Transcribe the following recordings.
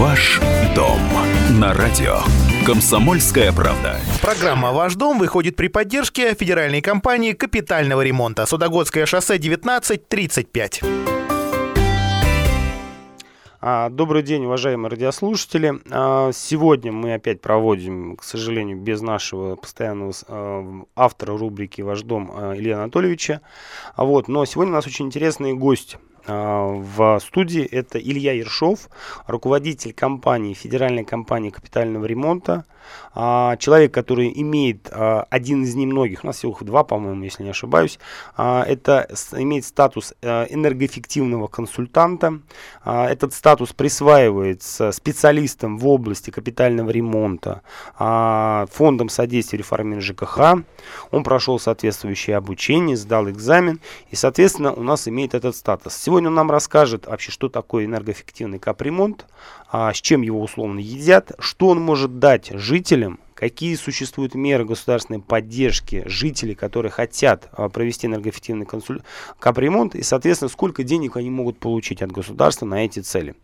Ваш дом на радио. Комсомольская правда. Программа «Ваш дом» выходит при поддержке федеральной компании капитального ремонта. Судогодское шоссе 1935. А, добрый день, уважаемые радиослушатели. А, сегодня мы опять проводим, к сожалению, без нашего постоянного а, автора рубрики «Ваш дом» Илья Анатольевича. Вот, но сегодня у нас очень интересный гость в студии. Это Илья Ершов, руководитель компании, федеральной компании капитального ремонта – а, человек, который имеет а, один из немногих, у нас всего два, по-моему, если не ошибаюсь, а, это имеет статус энергоэффективного консультанта. Этот статус присваивается специалистам в области капитального ремонта, фондом содействия реформирования ЖКХ. Он прошел соответствующее обучение, сдал экзамен и, соответственно, у нас имеет этот статус. Сегодня он нам расскажет вообще, что такое энергоэффективный капремонт, с чем его условно едят, что он может дать жителям, какие существуют меры государственной поддержки жителей, которые хотят а, провести энергоэффективный консуль... капремонт, и, соответственно, сколько денег они могут получить от государства на эти цели.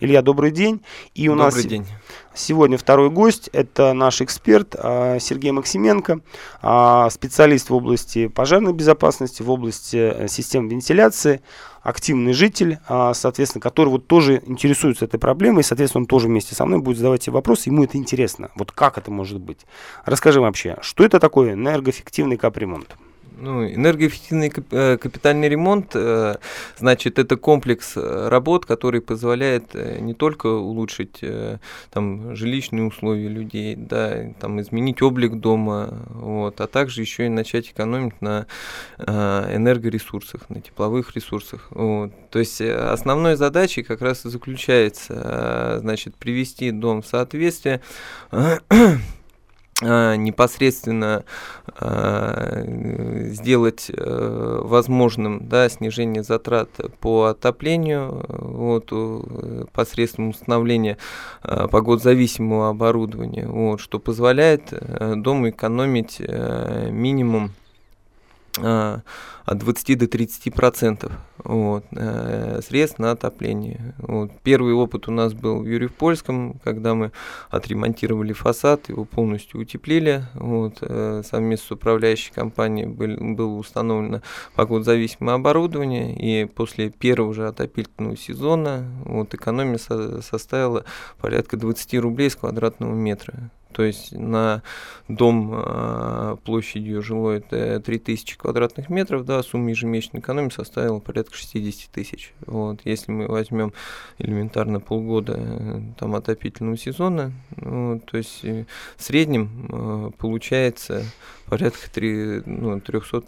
Илья, добрый день. И у добрый нас день. сегодня второй гость, это наш эксперт а, Сергей Максименко, а, специалист в области пожарной безопасности, в области э, систем вентиляции, активный житель, а, соответственно, который вот тоже интересуется этой проблемой, и, соответственно, он тоже вместе со мной будет задавать себе вопросы, ему это интересно. Вот как это может быть? Расскажи вообще, что это такое энергоэффективный капремонт? Ну, энергоэффективный э, капитальный ремонт, э, значит, это комплекс э, работ, который позволяет не только улучшить там, жилищные условия людей, да, там, изменить облик дома, вот, а также еще и начать экономить на энергоресурсах, на тепловых ресурсах. Вот. То есть основной задачей как раз и заключается, значит, привести дом в соответствие непосредственно э, сделать э, возможным да, снижение затрат по отоплению вот, э, посредством установления э, погодзависимого оборудования, вот, что позволяет э, дому экономить э, минимум от 20 до 30 процентов вот, э, средств на отопление. Вот. Первый опыт у нас был в Юрьев-Польском, когда мы отремонтировали фасад, его полностью утеплили. Вот, э, совместно с управляющей компанией был, было установлено погодозависимое оборудование, и после первого же отопительного сезона вот, экономия со, составила порядка 20 рублей с квадратного метра. То есть на дом э, площадью жилой это 3000 квадратных метров, да, сумма ежемесячной экономии составила порядка 60 тысяч. Вот. Если мы возьмем элементарно полгода э, там, отопительного сезона, ну, то есть э, в среднем э, получается порядка 3, ну, 300,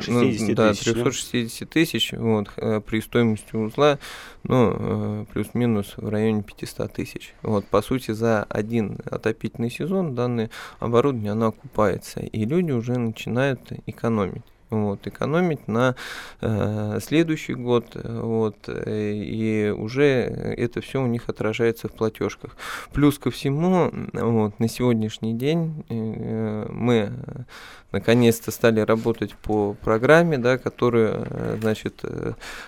60 ну, да, тысяч, 360 тысяч вот, при стоимости узла, ну, плюс-минус в районе 500 тысяч. Вот, по сути, за один отопительный сезон данное оборудование оно окупается, и люди уже начинают экономить вот, экономить на э, следующий год, вот, и уже это все у них отражается в платежках. Плюс ко всему, вот, на сегодняшний день э, мы наконец-то стали работать по программе, да, которую, значит,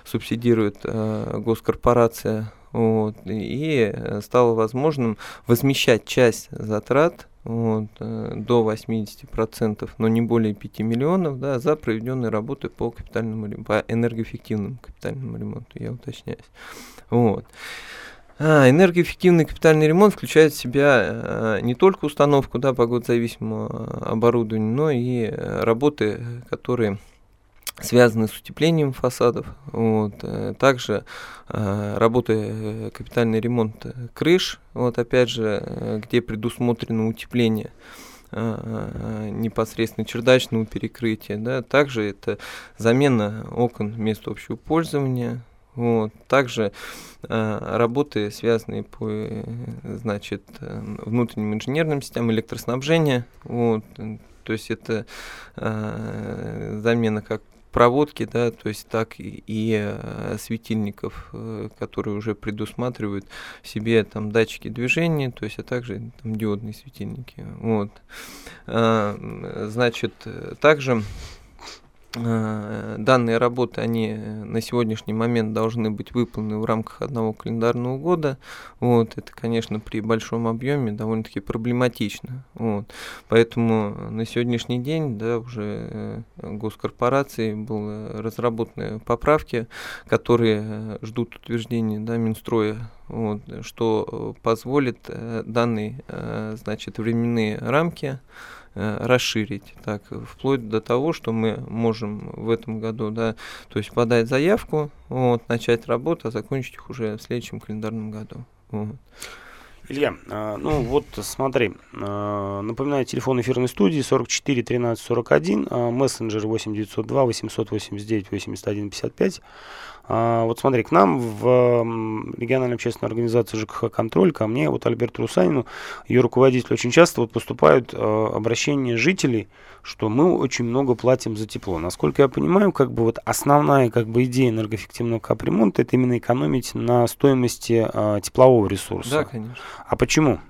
субсидирует э, госкорпорация вот, и стало возможным возмещать часть затрат вот, э, до 80%, но не более 5 миллионов да, за проведенные работы по капитальному по энергоэффективному капитальному ремонту, я уточняюсь. Вот. А, энергоэффективный капитальный ремонт включает в себя а, не только установку да, погодозависимого оборудования, но и э, работы, которые связанные с утеплением фасадов. Вот. Э, также э, работы э, капитальный ремонт крыш, вот опять же, где предусмотрено утепление непосредственно чердачного перекрытия. Да. Также это замена окон мест общего пользования. Вот. Также работы, связанные по значит, внутренним инженерным системам электроснабжения. Вот. То есть это э, замена как проводки, да, то есть так и, и э, светильников, э, которые уже предусматривают себе там датчики движения, то есть а также там диодные светильники. Вот. А, значит, также Э, данные работы, они э, на сегодняшний момент должны быть выполнены в рамках одного календарного года. Вот, это, конечно, при большом объеме довольно-таки проблематично. Вот. Поэтому на сегодняшний день да, уже э, госкорпорации были разработаны поправки, которые ждут утверждения да, Минстроя вот, что позволит данные значит, временные рамки Э, расширить, так, вплоть до того, что мы можем в этом году, да, то есть подать заявку, вот, начать работу, а закончить их уже в следующем календарном году. Вот. Илья, а, ну вот смотри, а, напоминаю, телефон эфирной студии 44 13 41, мессенджер 8 902 889 81 55. А, вот смотри, к нам в региональную общественную организацию ЖКХ «Контроль», ко мне, вот Альберту Русанину, ее руководитель, очень часто вот поступают а, обращения жителей, что мы очень много платим за тепло. Насколько я понимаю, как бы вот основная как бы идея энергоэффективного капремонта это именно экономить на стоимости а, теплового ресурса. Да, конечно. А почему?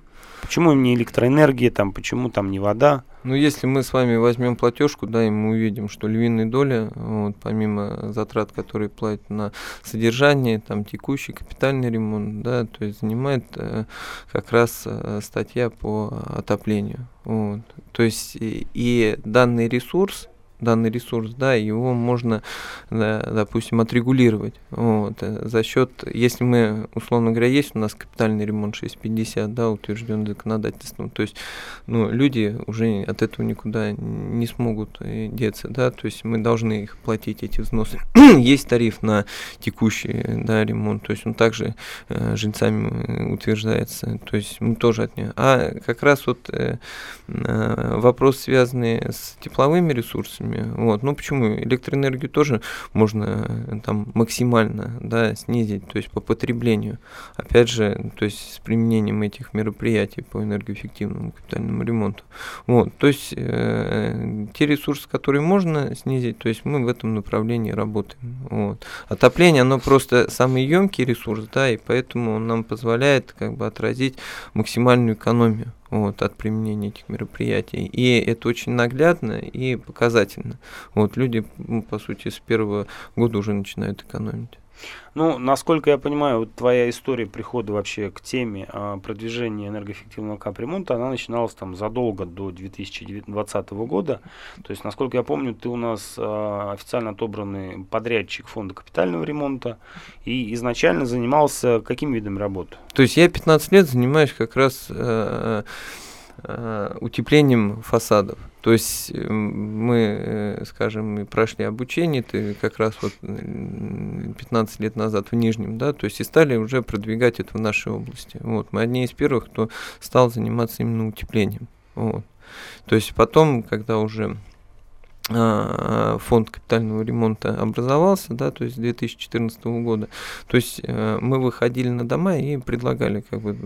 Почему не электроэнергия, там, почему там не вода? Ну, если мы с вами возьмем платежку, да, и мы увидим, что львиная доля, вот, помимо затрат, которые платят на содержание, там, текущий капитальный ремонт, да, то есть занимает э, как раз э, статья по отоплению. Вот. То есть и, и данный ресурс, данный ресурс, да, его можно, да, допустим, отрегулировать. Вот, э, за счет, если мы, условно говоря, есть у нас капитальный ремонт 650, да, утвержден законодательством, то есть, ну, люди уже от этого никуда не смогут э, деться, да, то есть мы должны их платить, эти взносы. есть тариф на текущий, да, ремонт, то есть он также э, жильцами утверждается, то есть мы тоже от него. А как раз вот э, э, вопрос, связанный с тепловыми ресурсами, ресурсами. Вот. Ну почему? Электроэнергию тоже можно э, там максимально да, снизить, то есть по потреблению. Опять же, то есть с применением этих мероприятий по энергоэффективному капитальному ремонту. Вот. То есть э, те ресурсы, которые можно снизить, то есть мы в этом направлении работаем. Вот. Отопление, оно просто самый емкий ресурс, да, и поэтому он нам позволяет как бы отразить максимальную экономию вот, от применения этих мероприятий. И это очень наглядно и показательно. Вот, люди, по сути, с первого года уже начинают экономить. Ну, насколько я понимаю, вот твоя история прихода вообще к теме а, продвижения энергоэффективного капремонта, она начиналась там задолго до 2020 года. То есть, насколько я помню, ты у нас а, официально отобранный подрядчик фонда капитального ремонта и изначально занимался каким видом работы? То есть я 15 лет занимаюсь как раз э, э, утеплением фасадов. То есть э, мы, э, скажем, мы прошли обучение, ты как раз вот 15 лет назад в Нижнем, да, то есть и стали уже продвигать это в нашей области. Вот, мы одни из первых, кто стал заниматься именно утеплением. Вот. То есть потом, когда уже фонд капитального ремонта образовался, да, то есть 2014 года. То есть э, мы выходили на дома и предлагали, как бы,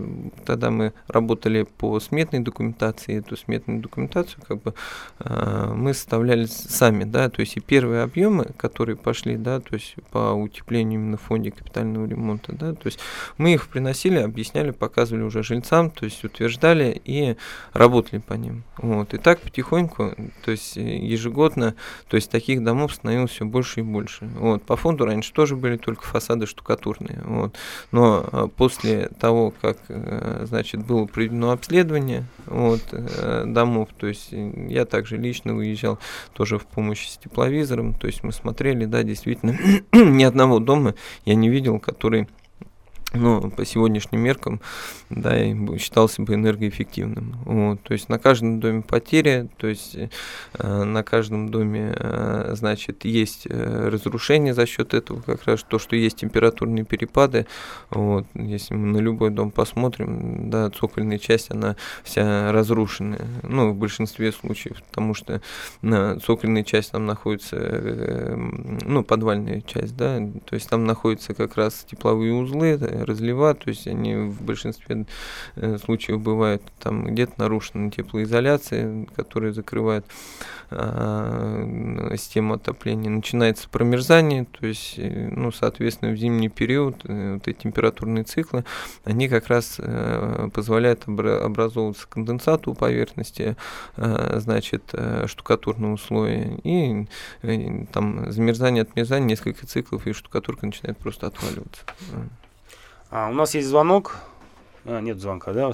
тогда мы работали по сметной документации, эту сметную документацию, как бы, а, мы составляли сами, да, то есть и первые объемы, которые пошли, да, то есть по утеплению именно фонде капитального ремонта, да, то есть мы их приносили, объясняли, показывали уже жильцам, то есть утверждали и работали по ним. Вот. И так потихоньку, то есть ежегодно ежегодно, то есть таких домов становилось все больше и больше. Вот. По фонду раньше тоже были только фасады штукатурные. Вот. Но а, после того, как э, значит, было проведено обследование вот, э, домов, то есть я также лично выезжал тоже в помощь с тепловизором, то есть мы смотрели, да, действительно, ни одного дома я не видел, который ну, по сегодняшним меркам, да, и считался бы энергоэффективным. Вот, то есть на каждом доме потери, то есть э, на каждом доме, э, значит, есть э, разрушение за счет этого, как раз то, что есть температурные перепады. Вот, если мы на любой дом посмотрим, да, цокольная часть, она вся разрушенная, ну, в большинстве случаев, потому что на цокольная часть там находится, э, ну, подвальная часть, да, то есть там находятся как раз тепловые узлы, разлива, то есть они в большинстве э, случаев бывают там где-то нарушена теплоизоляция, которая закрывает э, систему отопления. Начинается промерзание, то есть, э, ну, соответственно, в зимний период э, вот эти температурные циклы, они как раз э, позволяют обра- образовываться конденсату у поверхности, э, значит, э, штукатурного слоя, и э, там замерзание, отмерзание, несколько циклов, и штукатурка начинает просто отваливаться. А, у нас есть звонок. А, нет звонка, да?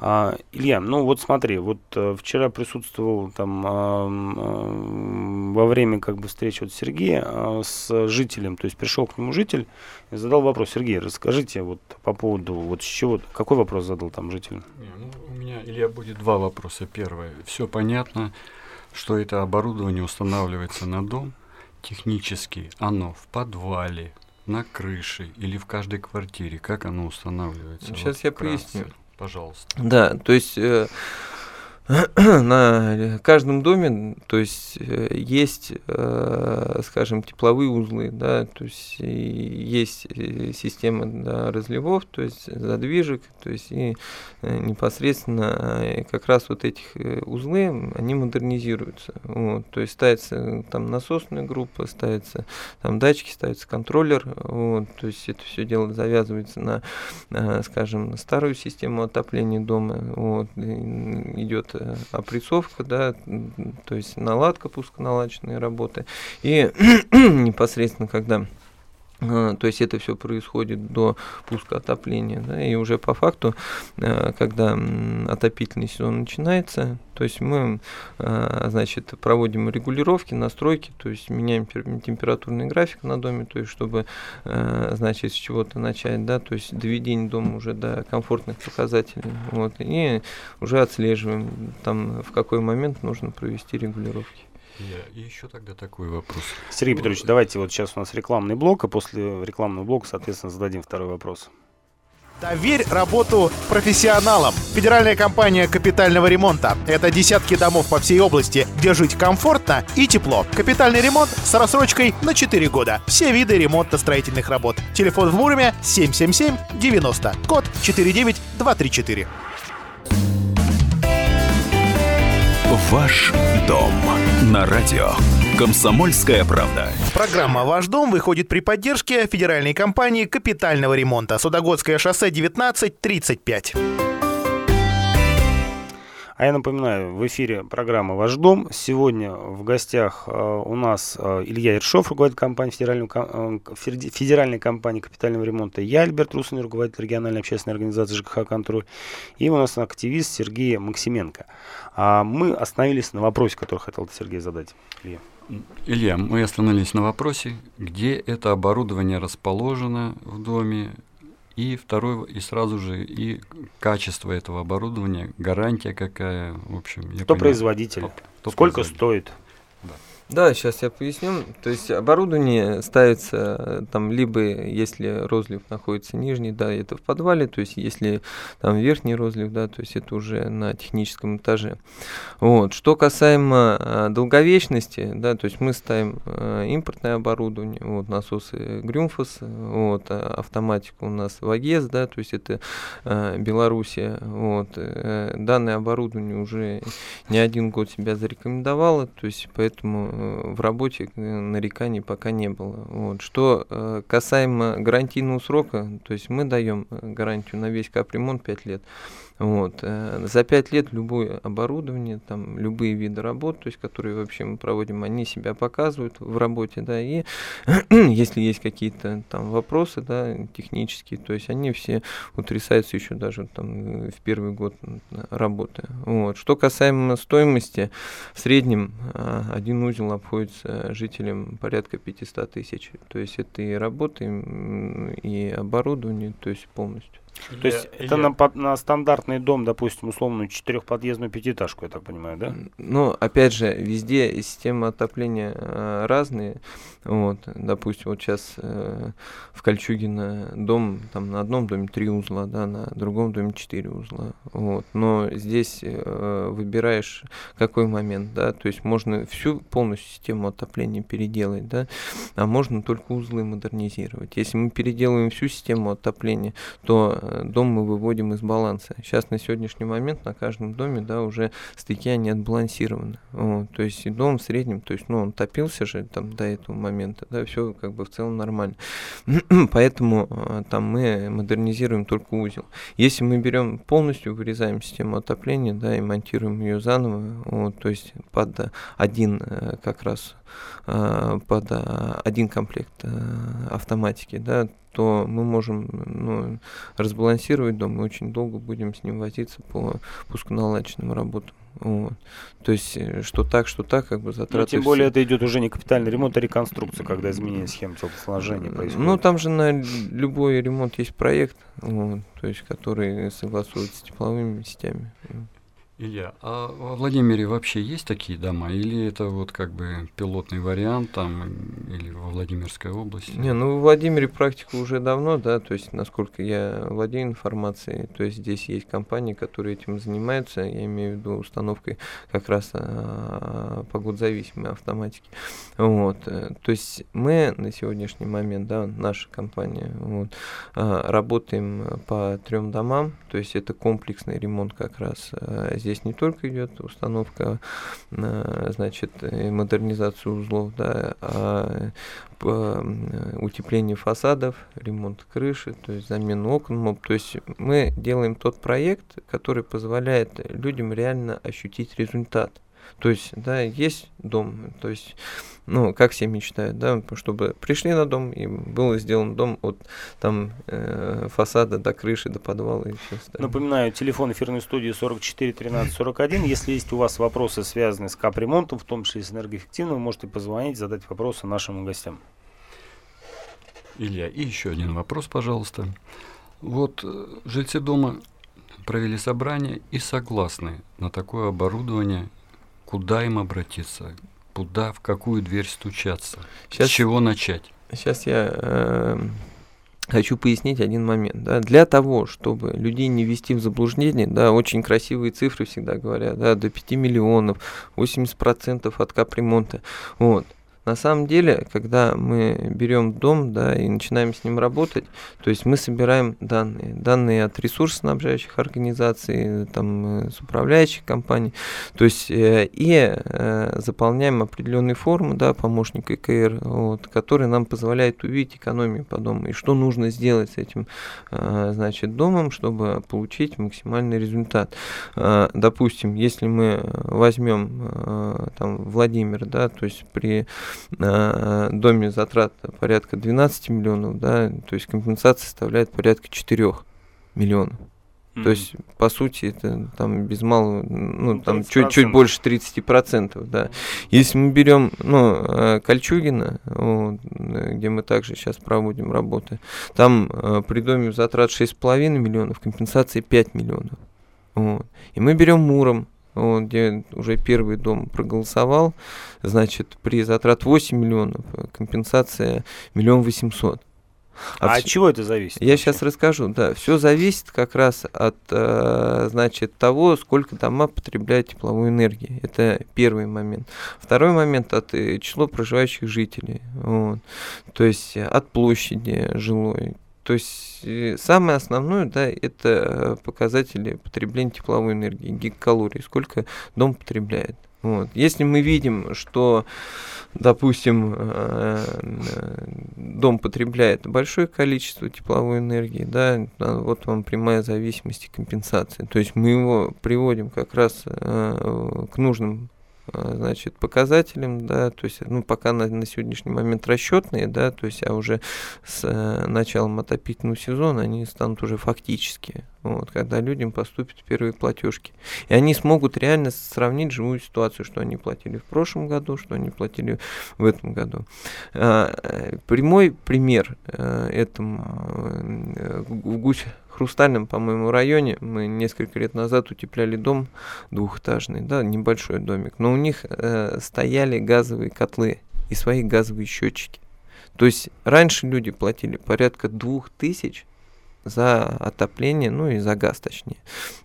А, Илья, ну вот смотри, вот а, вчера присутствовал там а, а, во время как бы встречи вот Сергея а, с жителем, то есть пришел к нему житель и задал вопрос. Сергей, расскажите вот по поводу, вот с чего, какой вопрос задал там житель? Не, ну, у меня, Илья, будет два вопроса. Первое, все понятно, что это оборудование устанавливается на дом, технически оно в подвале, на крыше или в каждой квартире? Как оно устанавливается? Сейчас Вот я поясню. Пожалуйста. Да, то есть э, на каждом доме, то есть э, есть, э, скажем, тепловые узлы, да, то есть есть э, система да, разливов, то есть задвижек, то есть и э, непосредственно э, как раз вот этих э, узлы, они модернизируются, вот, то есть ставится там насосная группа, ставится там датчики, ставится контроллер, вот, то есть это все дело завязывается на, э, скажем, старую систему отопления дома, вот, идет э, опрессовка, да, то есть наладка пусконаладочные работы. И непосредственно, когда э, то есть это все происходит до пуска отопления, да, и уже по факту, э, когда отопительный сезон начинается, то есть мы, э, значит, проводим регулировки, настройки, то есть меняем пер- температурный график на доме, то есть чтобы, значит, с чего-то начать, да, то есть доведение дома уже до комфортных показателей, вот, и уже отслеживаем, там, в какой момент нужно провести регулировки. И еще тогда такой вопрос. Сергей Петрович, давайте вот сейчас у нас рекламный блок, а после рекламного блока, соответственно, зададим второй вопрос. Доверь работу профессионалам. Федеральная компания капитального ремонта. Это десятки домов по всей области, где жить комфортно и тепло. Капитальный ремонт с рассрочкой на 4 года. Все виды ремонтно-строительных работ. Телефон в Муроме 777-90. Код 49234. Ваш дом на радио. Комсомольская правда. Программа «Ваш дом» выходит при поддержке федеральной компании капитального ремонта. Судогодское шоссе 1935. А я напоминаю, в эфире программа «Ваш дом». Сегодня в гостях э, у нас э, Илья Ершов, руководитель компании, федеральной, э, федеральной компании капитального ремонта. Я, Альберт Русин, руководитель региональной общественной организации ЖКХ «Контроль». И у нас активист Сергей Максименко. А мы остановились на вопросе, который хотел Сергей задать. Илья. Илья, мы остановились на вопросе, где это оборудование расположено в доме, и второй, и сразу же и качество этого оборудования, гарантия какая, в общем. я Кто понимаю, производитель? кто Сколько производитель. стоит? Да, сейчас я поясню. То есть оборудование ставится э, там либо если розлив находится нижний, да, это в подвале, то есть если там верхний розлив, да, то есть это уже на техническом этаже. Вот. Что касаемо э, долговечности, да, то есть мы ставим э, импортное оборудование, вот насосы Грюмфос, вот а автоматика у нас Вагез, да, то есть это э, Белоруссия, вот. Э, данное оборудование уже не один год себя зарекомендовало, то есть поэтому э, в работе э, нареканий пока не было. Вот. Что э, касаемо гарантийного срока, то есть мы даем э, гарантию на весь капремонт 5 лет. Вот. э, За 5 лет любое оборудование, там, любые виды работ, то есть, которые вообще мы проводим, они себя показывают в работе, да, и если есть какие-то там вопросы, да, технические, то есть они все утрясаются еще даже там в первый год работы. Вот. Что касаемо стоимости, в среднем а, один узел обходится жителям порядка 500 тысяч. То есть это и работы, и оборудование, то есть полностью. То есть Я- это на, на стандартный дом, допустим, условную четырехподъездную пятиэтажку, я так понимаю, да? Ну, опять же, везде системы отопления э, разные. Вот, допустим, вот сейчас в Кольчугино дом, там на одном доме три узла, да, на другом доме четыре узла. Вот. Но здесь э, выбираешь какой момент, да, то есть можно всю полностью систему отопления переделать, да, а можно только узлы модернизировать. Если мы переделываем всю систему отопления, то э, дом мы выводим из баланса. Сейчас на сегодняшний момент на каждом доме, да, уже стыки они отбалансированы. Вот, то есть и дом в среднем, то есть, ну, он топился же там до этого момента, да, все как бы в целом нормально. Поэтому э, там мы модернизируем только узел. Если мы берем полностью, вырезаем систему отопления, да, и монтируем ее заново, вот, то есть под один э, как раз под один комплект автоматики, да, то мы можем ну, разбалансировать дом, мы очень долго будем с ним возиться по пусконаладочным работам. Вот. То есть, э, что так, что так, как бы Ну, затраты. тем более все- это идет уже не капитальный ремонт, а реконструкция, когда изменение схем теплоснабжения происходит. Ну, там же на любой ремонт есть проект, вот, то есть, который согласуется с тепловыми сетями. Илья, а во Владимире вообще есть такие дома? Или это вот как бы пилотный вариант там, или во Владимирской области? Не, ну в Владимире практика уже давно, да, то есть насколько я владею информацией, то есть здесь есть компании, которые этим занимаются, я имею в виду установкой как раз а, погодозависимой автоматики. Вот, э, то есть мы на сегодняшний момент, да, наша компания, вот, а, работаем по трем домам, то есть это комплексный ремонт как раз. А Здесь не только идет установка, а, значит, модернизация узлов, да, а м, утепление фасадов, ремонт крыши, то есть замену окон. То есть мы делаем тот проект, который позволяет людям реально ощутить результат. То есть, да, есть дом, то есть, ну, как все мечтают, да, чтобы пришли на дом и был сделан дом от там э, фасада до крыши, до подвала и все остальное. Напоминаю, телефон эфирной студии 44 13 41. Если есть у вас вопросы, связанные с капремонтом, в том числе с энергоэффективным, вы можете позвонить, задать вопросы нашим гостям. Илья, и еще один вопрос, пожалуйста. Вот э, жильцы дома провели собрание и согласны на такое оборудование, куда им обратиться, куда, в какую дверь стучаться, Щас- с чего начать. Сейчас я э, хочу пояснить один момент. Да. Для того, чтобы людей не ввести в заблуждение, да, очень красивые цифры всегда говорят, да, до 5 миллионов, 80% от капремонта. Вот. На самом деле, когда мы берем дом, да, и начинаем с ним работать, то есть мы собираем данные, данные от ресурсоснабжающих организаций, там, э, с управляющих компаний, то есть э, и э, заполняем определенные формы, да, помощник ИКР, вот, который нам позволяет увидеть экономию по дому и что нужно сделать с этим, значит, домом, чтобы получить максимальный результат. Допустим, если мы возьмем там Владимир, да, то есть при доме затрат порядка 12 миллионов, да, то есть компенсация составляет порядка 4 миллионов. То есть, по сути, это там без малого, ну, Ну, там 30%. чуть-чуть больше 30%, да. Если мы берем, ну, э, Кольчугино, вот, э, где мы также сейчас проводим работы, там э, при доме затрат 6,5 миллионов, компенсации 5 миллионов. Вот. И мы берем Муром, вот, где уже первый дом проголосовал, значит, при затрат 8 миллионов, э, компенсация миллион восемьсот. А, от всё- чего это зависит? я вообще? сейчас расскажу, да. Все зависит как раз от, э, значит, того, сколько дома потребляют тепловой энергии. Это первый момент. Второй момент от э, числа проживающих жителей. Вот. То есть э, от площади жилой. То есть э, самое основное, да, это э, показатели потребления тепловой энергии, гигакалорий, сколько дом потребляет. Вот. Если мы видим, что, допустим, э, дом потребляет большое количество тепловой энергии, да, вот вам прямая зависимость и компенсация. То есть мы его приводим как раз к нужным значит, показателям, да, то есть, ну, пока на, на сегодняшний момент расчетные, да, то есть, а уже с э, началом отопительного сезона они станут уже фактические, вот, когда людям поступят первые платежки. И они смогут реально сравнить живую ситуацию, что они платили в прошлом году, что они платили в этом году. А, э, Прямой пример э, этому э, в Гусь Хрустальном, по-моему, районе мы несколько лет назад утепляли дом двухэтажный, да, небольшой домик, но у них э, стояли газовые котлы и свои газовые счетчики. То есть раньше люди платили порядка двух тысяч за отопление, ну и за газ точнее.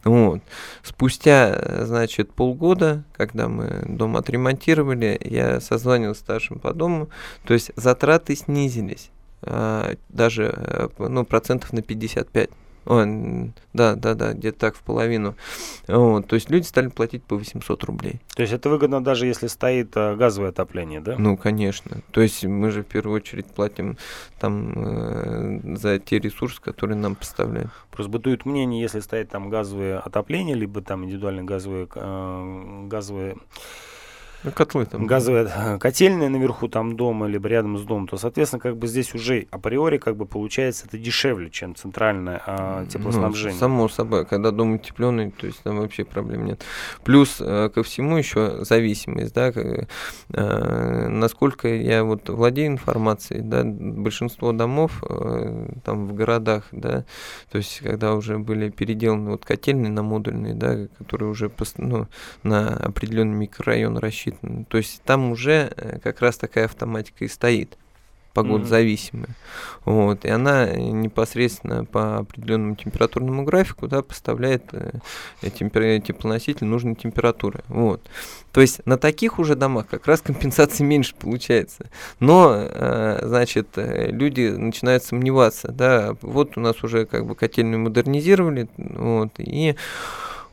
Вот. Спустя, значит, полгода, когда мы дом отремонтировали, я созвонился с старшим по дому, то есть затраты снизились а, даже э, ну, процентов на 55. О, да, да, да, где-то так в половину. Вот, то есть люди стали платить по 800 рублей. То есть это выгодно даже если стоит э, газовое отопление, да? Ну, конечно. То есть мы же в первую очередь платим там э, за те ресурсы, которые нам поставляют. Просто бытует мнение, если стоит там газовое отопление, либо там индивидуальные газовые, э, газовые ну, котлы там. Газовая э, котельная наверху там дома, либо рядом с домом, то, соответственно, как бы здесь уже априори как бы получается это дешевле, чем центральное а, теплоснабжение. Ну, само собой, когда дом утепленный, то есть там вообще проблем нет. Плюс э, ко всему еще зависимость, да, как, э, насколько я вот владею информацией, да, большинство домов э, там в городах, да, то есть когда уже были переделаны вот котельные на модульные, да, которые уже ну, на определенный микрорайон рассчитаны, то есть там уже э, как раз такая автоматика и стоит погодозависимая. Mm-hmm. Вот, и она непосредственно по определенному температурному графику да, поставляет э, темпер... теплоноситель нужной температуры. Вот. То есть на таких уже домах как раз компенсации меньше получается. Но, э, значит, э, люди начинают сомневаться. Да, вот у нас уже как бы котельную модернизировали, вот, и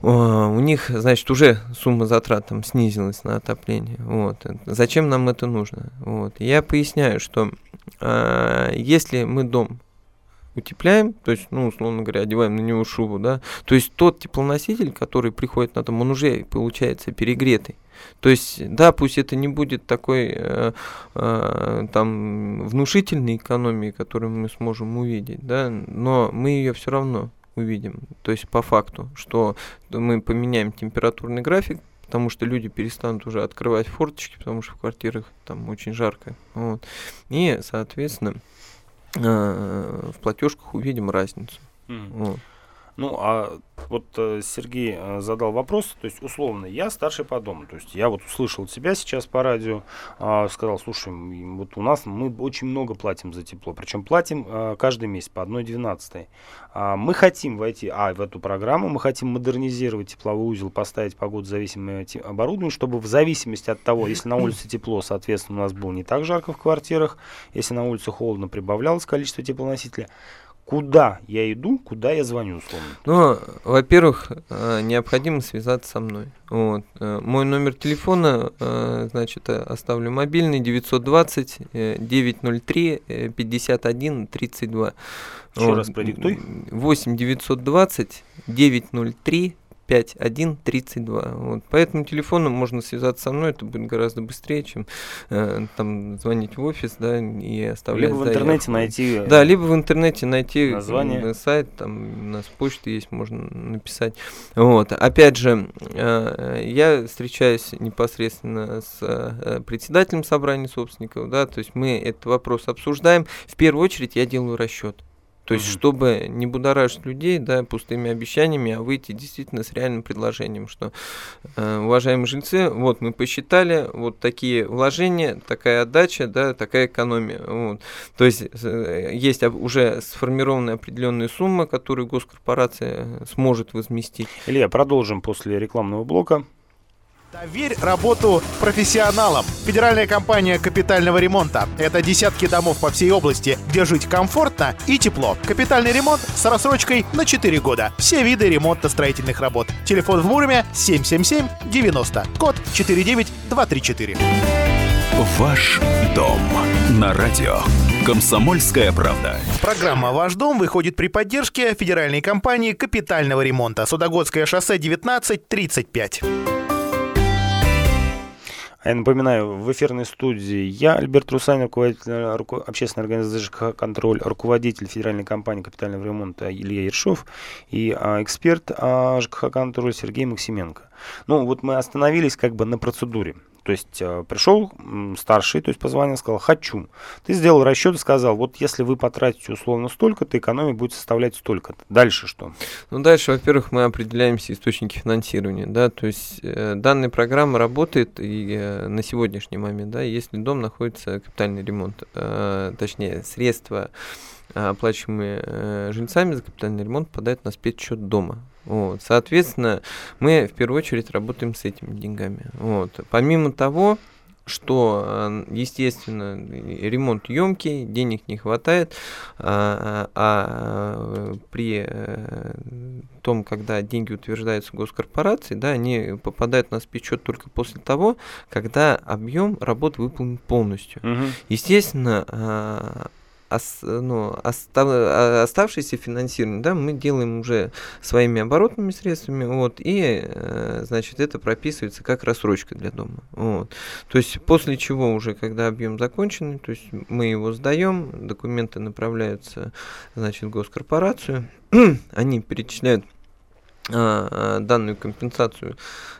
у них, значит, уже сумма затрат там снизилась на отопление. Вот. Зачем нам это нужно? Вот. Я поясняю, что э, если мы дом утепляем, то есть, ну, условно говоря, одеваем на него шубу, да, то есть тот теплоноситель, который приходит на дом, он уже получается перегретый. То есть, да, пусть это не будет такой э, э, там внушительной экономии, которую мы сможем увидеть, да, но мы ее все равно увидим. То есть по факту, что мы поменяем температурный график, потому что люди перестанут уже открывать форточки, потому что в квартирах там очень жарко. Вот. И, соответственно, э, в платежках увидим разницу. Mm. Вот. Ну, а вот э, Сергей э, задал вопрос, то есть условно, я старший по дому, то есть я вот услышал тебя сейчас по радио, э, сказал, слушай, вот у нас мы очень много платим за тепло, причем платим э, каждый месяц по 1,12. А мы хотим войти, а, в эту программу, мы хотим модернизировать тепловой узел, поставить погодозависимое оборудование, чтобы в зависимости от того, если на улице тепло, соответственно, у нас было не так жарко в квартирах, если на улице холодно, прибавлялось количество теплоносителя, куда я иду, куда я звоню, условно? Ну, во-первых, э, необходимо связаться со мной. Вот. Э, мой номер телефона, э, значит, оставлю мобильный 920 903 51 32. Еще вот. раз продиктуй. 8 920 903 5132. Вот. По этому телефону можно связаться со мной, это будет гораздо быстрее, чем э, там звонить в офис, да, и оставлять Либо в интернете найти Да, либо в интернете найти название. сайт, там у нас почта есть, можно написать. Вот. Опять же, э, я встречаюсь непосредственно с э, председателем собрания собственников, да, то есть мы этот вопрос обсуждаем. В первую очередь я делаю расчет. То есть, чтобы не будоражить людей, да, пустыми обещаниями, а выйти действительно с реальным предложением, что, э, уважаемые жильцы, вот мы посчитали, вот такие вложения, такая отдача, да, такая экономия. Вот. То есть, э, есть уже сформированная определенная сумма, которую госкорпорация сможет возместить. Илья, продолжим после рекламного блока. Доверь работу профессионалам. Федеральная компания капитального ремонта. Это десятки домов по всей области, где жить комфортно и тепло. Капитальный ремонт с рассрочкой на 4 года. Все виды ремонтно-строительных работ. Телефон в Муроме 777-90. Код 49234. Ваш дом на радио. Комсомольская правда. Программа «Ваш дом» выходит при поддержке федеральной компании капитального ремонта. Судогодское шоссе 1935. А я напоминаю, в эфирной студии я, Альберт Русанин, руководитель руку, общественной организации ЖКХ «Контроль», руководитель федеральной компании капитального ремонта Илья Ершов и а, эксперт а, ЖКХ «Контроль» Сергей Максименко. Ну, вот мы остановились как бы на процедуре. То есть э, пришел старший, то есть позвонил, сказал, хочу. Ты сделал расчет и сказал, вот если вы потратите условно столько-то, экономия будет составлять столько-то. Дальше что? Ну, дальше, во-первых, мы определяемся источники финансирования, да, то есть э, данная программа работает и э, на сегодняшний момент, да, если дом находится капитальный ремонт, э, точнее, средства оплачиваемые э, жильцами за капитальный ремонт попадают на спецсчет дома. Вот. Соответственно, мы в первую очередь работаем с этими деньгами. Вот. Помимо того, что, э, естественно, ремонт емкий, денег не хватает, а, а, а при э, том, когда деньги утверждаются госкорпорацией, да, они попадают на спецсчет только после того, когда объем работ выполнен полностью. Угу. Естественно, а, ос, ну, а, оставшееся финансирование, да, мы делаем уже своими оборотными средствами, вот, и, э, значит, это прописывается как рассрочка для дома, вот. То есть после чего уже, когда объем закончен, то есть мы его сдаем, документы направляются, значит, в госкорпорацию, они перечисляют данную компенсацию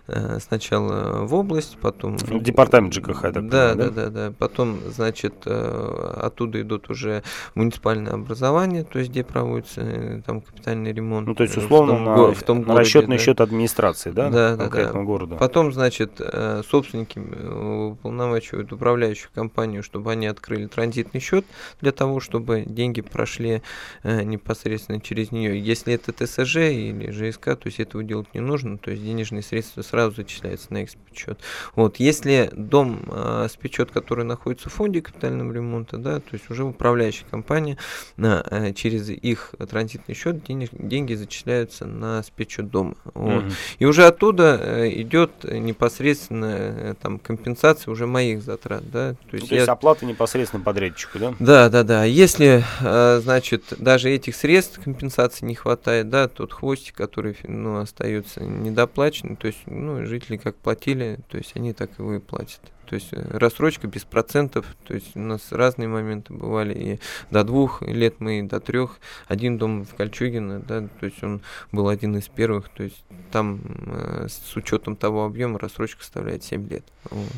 Э, сначала в область, потом... Департамент ЖКХ, так да, понимаю, да? Да, да, да. Потом, значит, э, оттуда идут уже муниципальные образования, то есть где проводится э, там капитальный ремонт. Ну, то есть, условно, в том, на, в том городе, расчетный да. счет администрации, да, да, да, да. города. Потом, значит, собственники уполномачивают управляющую компанию, чтобы они открыли транзитный счет для того, чтобы деньги прошли непосредственно через нее. Если это ТСЖ или ЖСК, то есть этого делать не нужно, то есть денежные средства сразу зачисляется на их спечет. Вот, если дом э, спечет, который находится в фонде капитального ремонта, да, то есть уже управляющая компания на, э, через их транзитный счет денег, деньги зачисляются на спечет дома. Вот. Mm-hmm. И уже оттуда э, идет непосредственно э, там компенсация уже моих затрат, да. То есть, то есть я... оплата непосредственно подрядчику, да? Да, да, да. Если, э, значит, даже этих средств компенсации не хватает, да, тот хвостик, который ну, остается недоплаченный, то есть ну, жители как платили, то есть они так и выплатят. То есть э, рассрочка без процентов, то есть у нас разные моменты бывали, и до двух лет мы, и до трех. Один дом в Кольчугино, да, то есть он был один из первых, то есть там э, с учетом того объема рассрочка составляет 7 лет. Вот.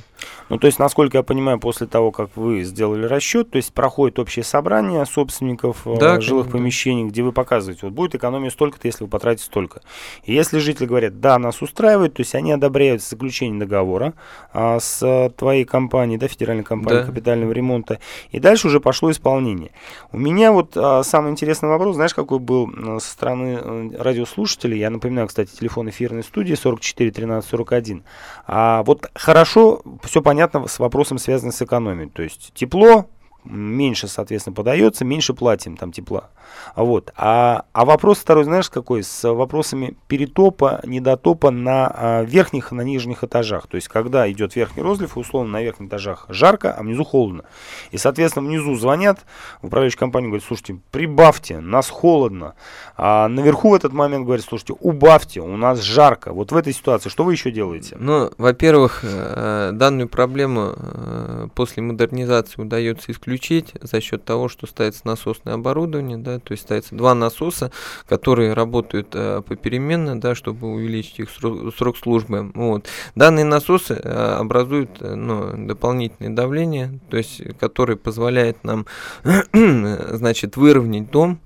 Ну, то есть, насколько я понимаю, после того, как вы сделали расчет, то есть проходит общее собрание собственников э, да, жилых конечно, помещений, да. где вы показываете, вот будет экономия столько-то, если вы потратите столько. И если жители говорят, да, нас устраивает, то есть они одобряют заключение договора а, с твоей компании, да, федеральной компании да. капитального ремонта. И дальше уже пошло исполнение. У меня вот а, самый интересный вопрос, знаешь, какой был а, со стороны радиослушателей. Я напоминаю, кстати, телефон эфирной студии 44 13 41. А вот хорошо, все понятно с вопросом, связанным с экономией. То есть тепло, меньше, соответственно, подается, меньше платим там тепла. Вот. А, а вопрос второй, знаешь, какой? С вопросами перетопа, недотопа на а, верхних и на нижних этажах. То есть, когда идет верхний розлив, условно, на верхних этажах жарко, а внизу холодно. И, соответственно, внизу звонят в управляющую компанию, говорят, слушайте, прибавьте, нас холодно. А наверху в этот момент говорят, слушайте, убавьте, у нас жарко. Вот в этой ситуации что вы еще делаете? Ну, во-первых, э, данную проблему э, после модернизации удается исключить исключить за счет того, что ставится насосное оборудование, да, то есть ставится два насоса, которые работают э, попеременно, да, чтобы увеличить их срок, срок службы. Вот. Данные насосы э, образуют э, ну, дополнительное давление, то есть, которое позволяет нам, значит, выровнять дом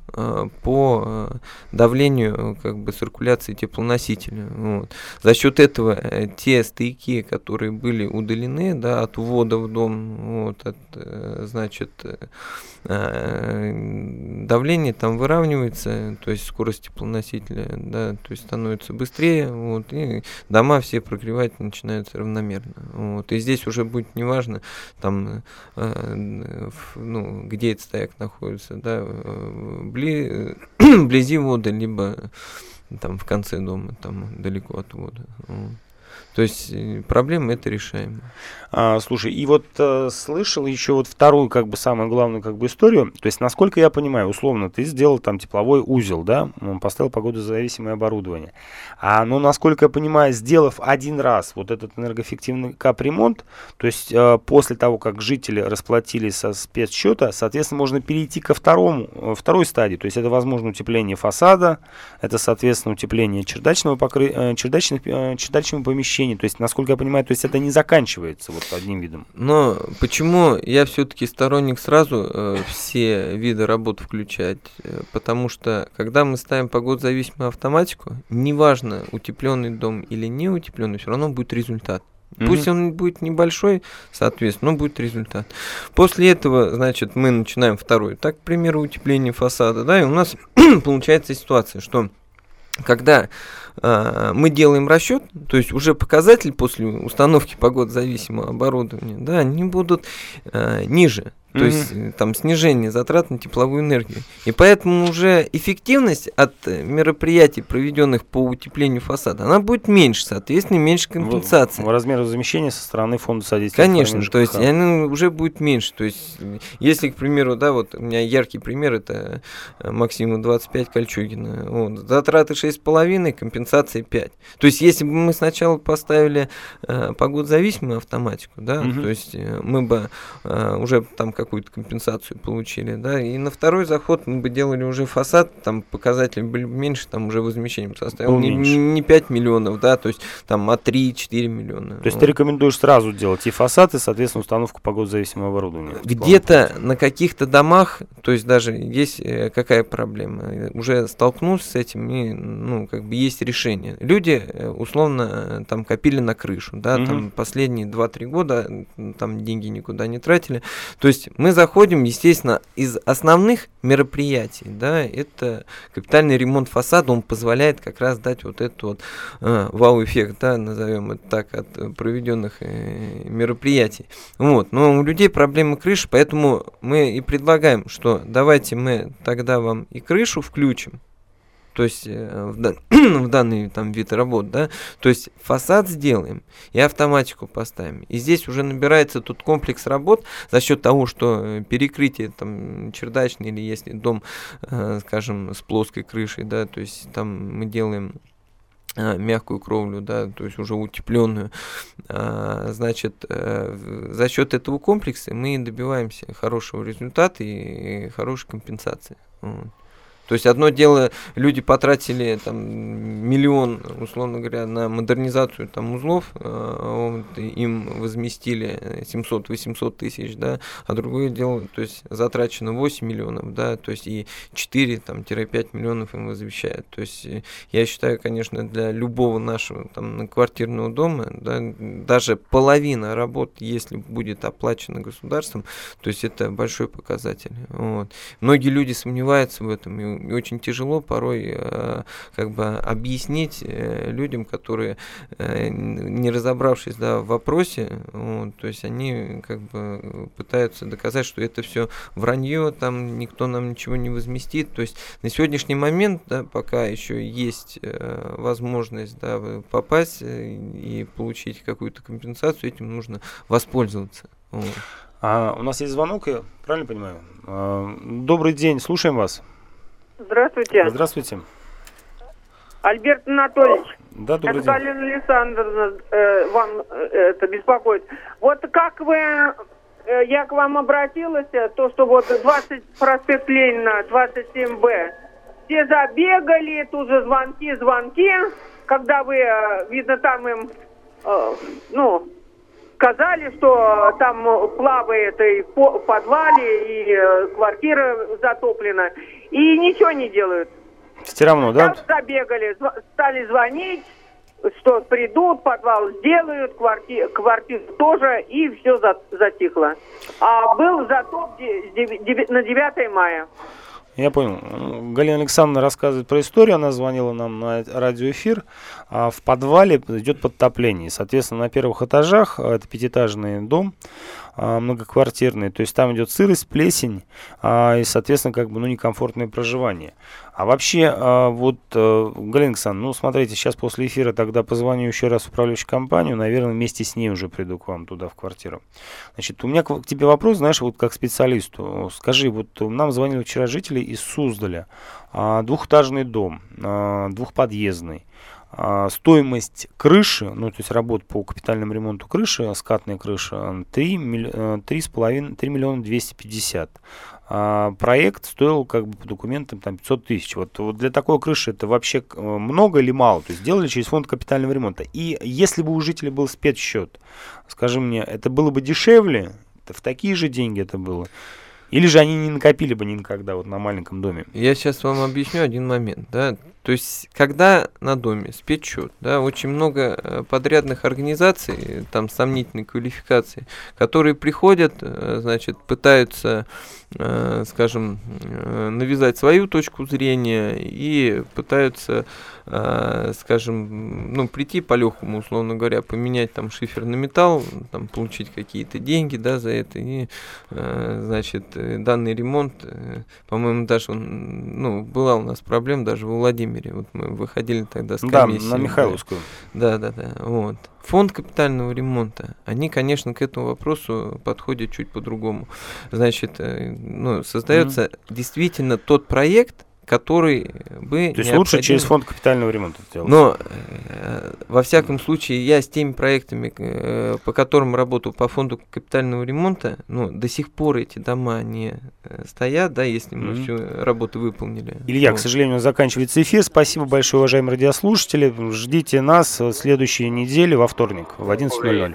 по э, давлению как бы циркуляции теплоносителя. Вот. За счет этого э, те стояки, которые были удалены да, от ввода в дом, вот, от, значит, давление там выравнивается, то есть скорость теплоносителя, да, то есть становится быстрее, вот, и дома все прогревать начинаются равномерно. Вот. И здесь уже будет неважно, там, ну, где этот стояк находится, да, бли, вблизи воды, либо там в конце дома, там далеко от воды. То есть э, проблема это решаемая. А, слушай, и вот э, слышал еще вот вторую, как бы самую главную как бы историю. То есть, насколько я понимаю, условно, ты сделал там тепловой узел, да, поставил погодозависимое оборудование. А, ну, насколько я понимаю, сделав один раз вот этот энергоэффективный капремонт, то есть э, после того, как жители расплатились со спецсчета, соответственно, можно перейти ко второму, э, второй стадии. То есть это возможно утепление фасада, это, соответственно, утепление чердачного покры... э, чердачных, чердачного помещения размещение. То есть, насколько я понимаю, то есть это не заканчивается вот одним видом. Но почему я все-таки сторонник сразу э, все виды работ включать? Э, потому что когда мы ставим погодозависимую автоматику, неважно, утепленный дом или не утепленный, все равно будет результат. Пусть он будет небольшой, соответственно, но будет результат. После этого, значит, мы начинаем второй. Так, к примеру, утепление фасада, да, и у нас получается ситуация, что когда мы делаем расчет, то есть уже показатель после установки погодозависимого оборудования, да, они будут э, ниже. То mm-hmm. есть э, там снижение затрат на тепловую энергию. И поэтому уже эффективность от э, мероприятий, проведенных по утеплению фасада, она будет меньше, соответственно, меньше компенсации. В, размер замещения со стороны фонда содействия. Конечно, то есть она уже будет меньше. То есть если, к примеру, да, вот у меня яркий пример, это э, Максима 25 Кольчугина. Вот, затраты 6,5, компенсация 5. То есть если бы мы сначала поставили э, погодозависимую автоматику, да, mm-hmm. то есть мы бы э, уже там какую-то компенсацию получили, да, и на второй заход мы бы делали уже фасад, там показатели были бы меньше, там уже возмещением составил не, не, не 5 миллионов, да, то есть там а 3-4 миллиона. То есть вот. ты рекомендуешь сразу делать и фасад, и, соответственно, установку погодозависимого оборудования? Где-то на каких-то домах, то есть даже есть э, какая проблема, уже столкнулся с этим, и, ну, как бы есть решение. Люди, э, условно, там копили на крышу, да, угу. там последние 2-3 года там деньги никуда не тратили, то есть есть мы заходим, естественно, из основных мероприятий, да, это капитальный ремонт фасада, он позволяет как раз дать вот этот вот э, вау-эффект, да, назовем это так, от проведенных э, мероприятий. Вот, но у людей проблемы крыши, поэтому мы и предлагаем, что давайте мы тогда вам и крышу включим, то есть э, в, в данный там вид работ, да, то есть фасад сделаем и автоматику поставим. И здесь уже набирается тут комплекс работ за счет того, что э, перекрытие там чердачный или если дом, э, скажем, с плоской крышей, да, то есть там мы делаем мягкую кровлю, да, то есть уже утепленную. А, значит, за счет этого комплекса мы добиваемся хорошего результата и хорошей компенсации. Вот. То есть одно дело, люди потратили там миллион, условно говоря, на модернизацию там узлов, э, им возместили 700-800 тысяч, да, а другое дело, то есть затрачено 8 миллионов, да, то есть и 4-5 миллионов им возвещают. То есть э, я считаю, конечно, для любого нашего там квартирного дома, да, даже половина работ, если будет оплачена государством, то есть это большой показатель. Вот. Многие люди сомневаются в этом, и очень тяжело порой э, как бы объяснить э, людям, которые э, не разобравшись да, в вопросе, вот, то есть они как бы пытаются доказать, что это все вранье, там никто нам ничего не возместит. То есть на сегодняшний момент, да, пока еще есть возможность да, попасть и получить какую-то компенсацию, этим нужно воспользоваться. Вот. А у нас есть звонок, я правильно понимаю? А, добрый день, слушаем вас. Здравствуйте. Здравствуйте. Альберт Анатольевич. Да, добрый это день. Галина Александровна э, вам э, это беспокоит. Вот как вы, э, я к вам обратилась, э, то, что вот 20 проспект Ленина, 27Б, все забегали, тут же звонки, звонки, когда вы, э, видно, там им, э, ну, сказали, что там плавает и в подвале, и э, квартира затоплена, и ничего не делают. Все равно, да? забегали, стали звонить, что придут, подвал сделают, квартиру, квартиру тоже, и все затихло. А был затоп на 9 мая. Я понял. Галина Александровна рассказывает про историю. Она звонила нам на радиоэфир. А в подвале идет подтопление. Соответственно, на первых этажах, а, это пятиэтажный дом, а, многоквартирный, то есть там идет сырость, плесень и, соответственно, как бы, ну, некомфортное проживание. А вообще, вот, э, Галина Александровна, ну, смотрите, сейчас после эфира тогда позвоню еще раз в управляющую компанию, наверное, вместе с ней уже приду к вам туда, в квартиру. Значит, у меня к тебе вопрос, знаешь, вот как специалисту. Скажи, вот нам звонили вчера жители из Суздаля, двухэтажный дом, двухподъездный, а, стоимость крыши, ну, то есть работ по капитальному ремонту крыши, скатной крыши, 3, 3,5, 3 миллиона 250. а проект стоил как бы по документам там 500 тысяч. Вот, вот для такой крыши это вообще э, много или мало? То есть сделали через фонд капитального ремонта. И если бы у жителя был спецсчет, скажи мне, это было бы дешевле? В такие же деньги это было? Или же они не накопили бы никогда вот на маленьком доме? Я сейчас вам объясню один момент, да. То есть, когда на доме спецсчет, да, очень много э, подрядных организаций, там сомнительной квалификации, которые приходят, э, значит, пытаются, э, скажем, навязать свою точку зрения и пытаются, скажем, ну, прийти по-легкому, условно говоря, поменять там шифер на металл, там, получить какие-то деньги, да, за это, и, значит, данный ремонт, по-моему, даже, ну, была у нас проблема даже в Владимире, Владимире. Вот мы выходили тогда с комиссией. Да, на Михайловскую. Да, да, да. Вот. Фонд капитального ремонта, они, конечно, к этому вопросу подходят чуть по-другому. Значит, э, ну, создается mm-hmm. действительно тот проект, который бы... То есть лучше через фонд капитального ремонта сделать? Но, э, во всяком случае, я с теми проектами, э, по которым работал по фонду капитального ремонта, ну, до сих пор эти дома не э, стоят, да, если мы mm-hmm. всю работу выполнили. Илья, вот. к сожалению, заканчивается эфир. Спасибо большое, уважаемые радиослушатели. Ждите нас в следующей неделе во вторник в 11.00.